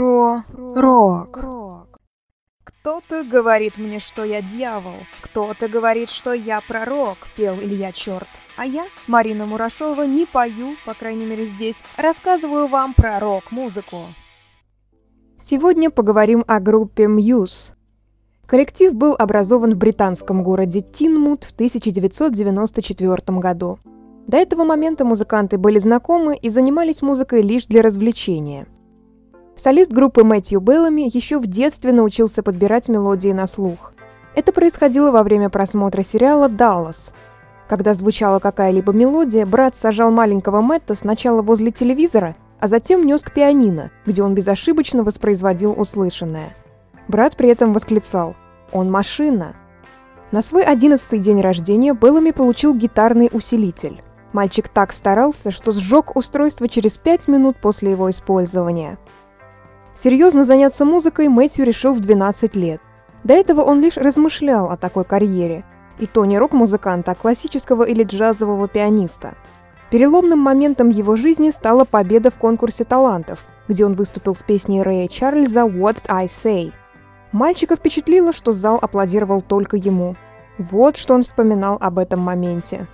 про рок. Кто-то говорит мне, что я дьявол, кто-то говорит, что я пророк, пел Илья Черт. А я, Марина Мурашова, не пою, по крайней мере здесь, рассказываю вам про рок-музыку. Сегодня поговорим о группе Muse. Коллектив был образован в британском городе Тинмут в 1994 году. До этого момента музыканты были знакомы и занимались музыкой лишь для развлечения – Солист группы Мэтью Беллами еще в детстве научился подбирать мелодии на слух. Это происходило во время просмотра сериала «Даллас». Когда звучала какая-либо мелодия, брат сажал маленького Мэтта сначала возле телевизора, а затем нес к пианино, где он безошибочно воспроизводил услышанное. Брат при этом восклицал «Он машина!». На свой одиннадцатый день рождения Беллами получил гитарный усилитель. Мальчик так старался, что сжег устройство через пять минут после его использования – Серьезно заняться музыкой Мэтью решил в 12 лет. До этого он лишь размышлял о такой карьере. И то не рок-музыканта, а классического или джазового пианиста. Переломным моментом его жизни стала победа в конкурсе талантов, где он выступил с песней Рэя Чарльза «What I Say». Мальчика впечатлило, что зал аплодировал только ему. Вот что он вспоминал об этом моменте.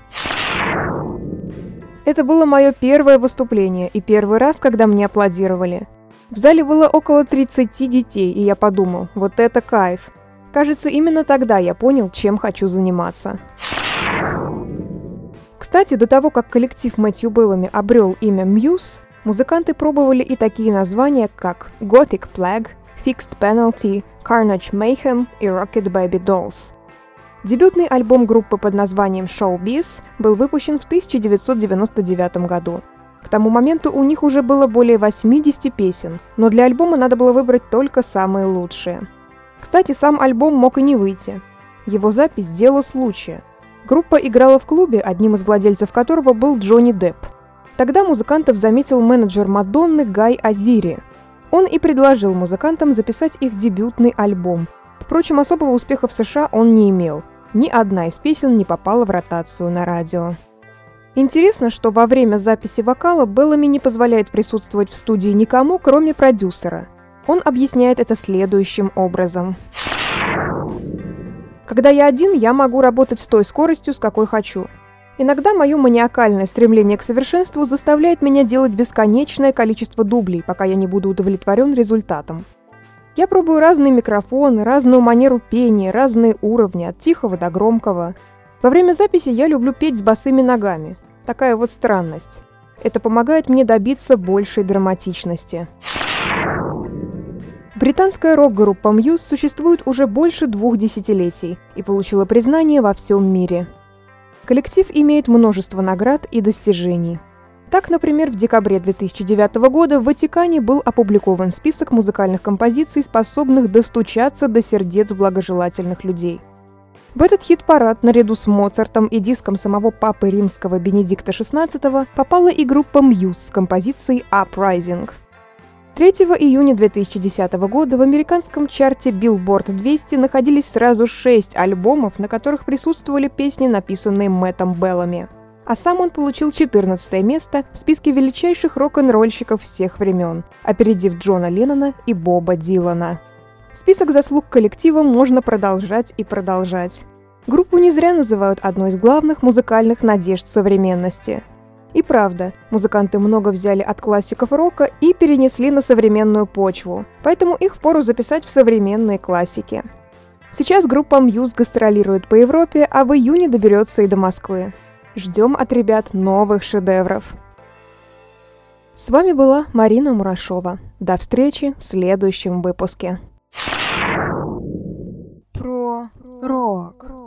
Это было мое первое выступление и первый раз, когда мне аплодировали. В зале было около 30 детей, и я подумал, вот это кайф. Кажется, именно тогда я понял, чем хочу заниматься. Кстати, до того, как коллектив Мэтью Беллами обрел имя Muse, музыканты пробовали и такие названия, как Gothic Plague, Fixed Penalty, Carnage Mayhem и Rocket Baby Dolls. Дебютный альбом группы под названием Showbiz был выпущен в 1999 году – к тому моменту у них уже было более 80 песен, но для альбома надо было выбрать только самые лучшие. Кстати, сам альбом мог и не выйти. Его запись – дело случая. Группа играла в клубе, одним из владельцев которого был Джонни Депп. Тогда музыкантов заметил менеджер Мадонны Гай Азири. Он и предложил музыкантам записать их дебютный альбом. Впрочем, особого успеха в США он не имел. Ни одна из песен не попала в ротацию на радио. Интересно, что во время записи вокала Беллами не позволяет присутствовать в студии никому, кроме продюсера. Он объясняет это следующим образом. Когда я один, я могу работать с той скоростью, с какой хочу. Иногда мое маниакальное стремление к совершенству заставляет меня делать бесконечное количество дублей, пока я не буду удовлетворен результатом. Я пробую разные микрофоны, разную манеру пения, разные уровни, от тихого до громкого. Во время записи я люблю петь с босыми ногами. Такая вот странность. Это помогает мне добиться большей драматичности. Британская рок-группа Muse существует уже больше двух десятилетий и получила признание во всем мире. Коллектив имеет множество наград и достижений. Так, например, в декабре 2009 года в Ватикане был опубликован список музыкальных композиций, способных достучаться до сердец благожелательных людей – в этот хит-парад наряду с Моцартом и диском самого папы римского Бенедикта XVI попала и группа Muse с композицией Uprising. 3 июня 2010 года в американском чарте Billboard 200 находились сразу шесть альбомов, на которых присутствовали песни, написанные Мэттом Беллами. А сам он получил 14 место в списке величайших рок-н-ролльщиков всех времен, опередив Джона Леннона и Боба Дилана. Список заслуг коллектива можно продолжать и продолжать. Группу не зря называют одной из главных музыкальных надежд современности. И правда, музыканты много взяли от классиков рока и перенесли на современную почву, поэтому их впору записать в современные классики. Сейчас группа Muse гастролирует по Европе, а в июне доберется и до Москвы. Ждем от ребят новых шедевров. С вами была Марина Мурашова. До встречи в следующем выпуске. Про рок.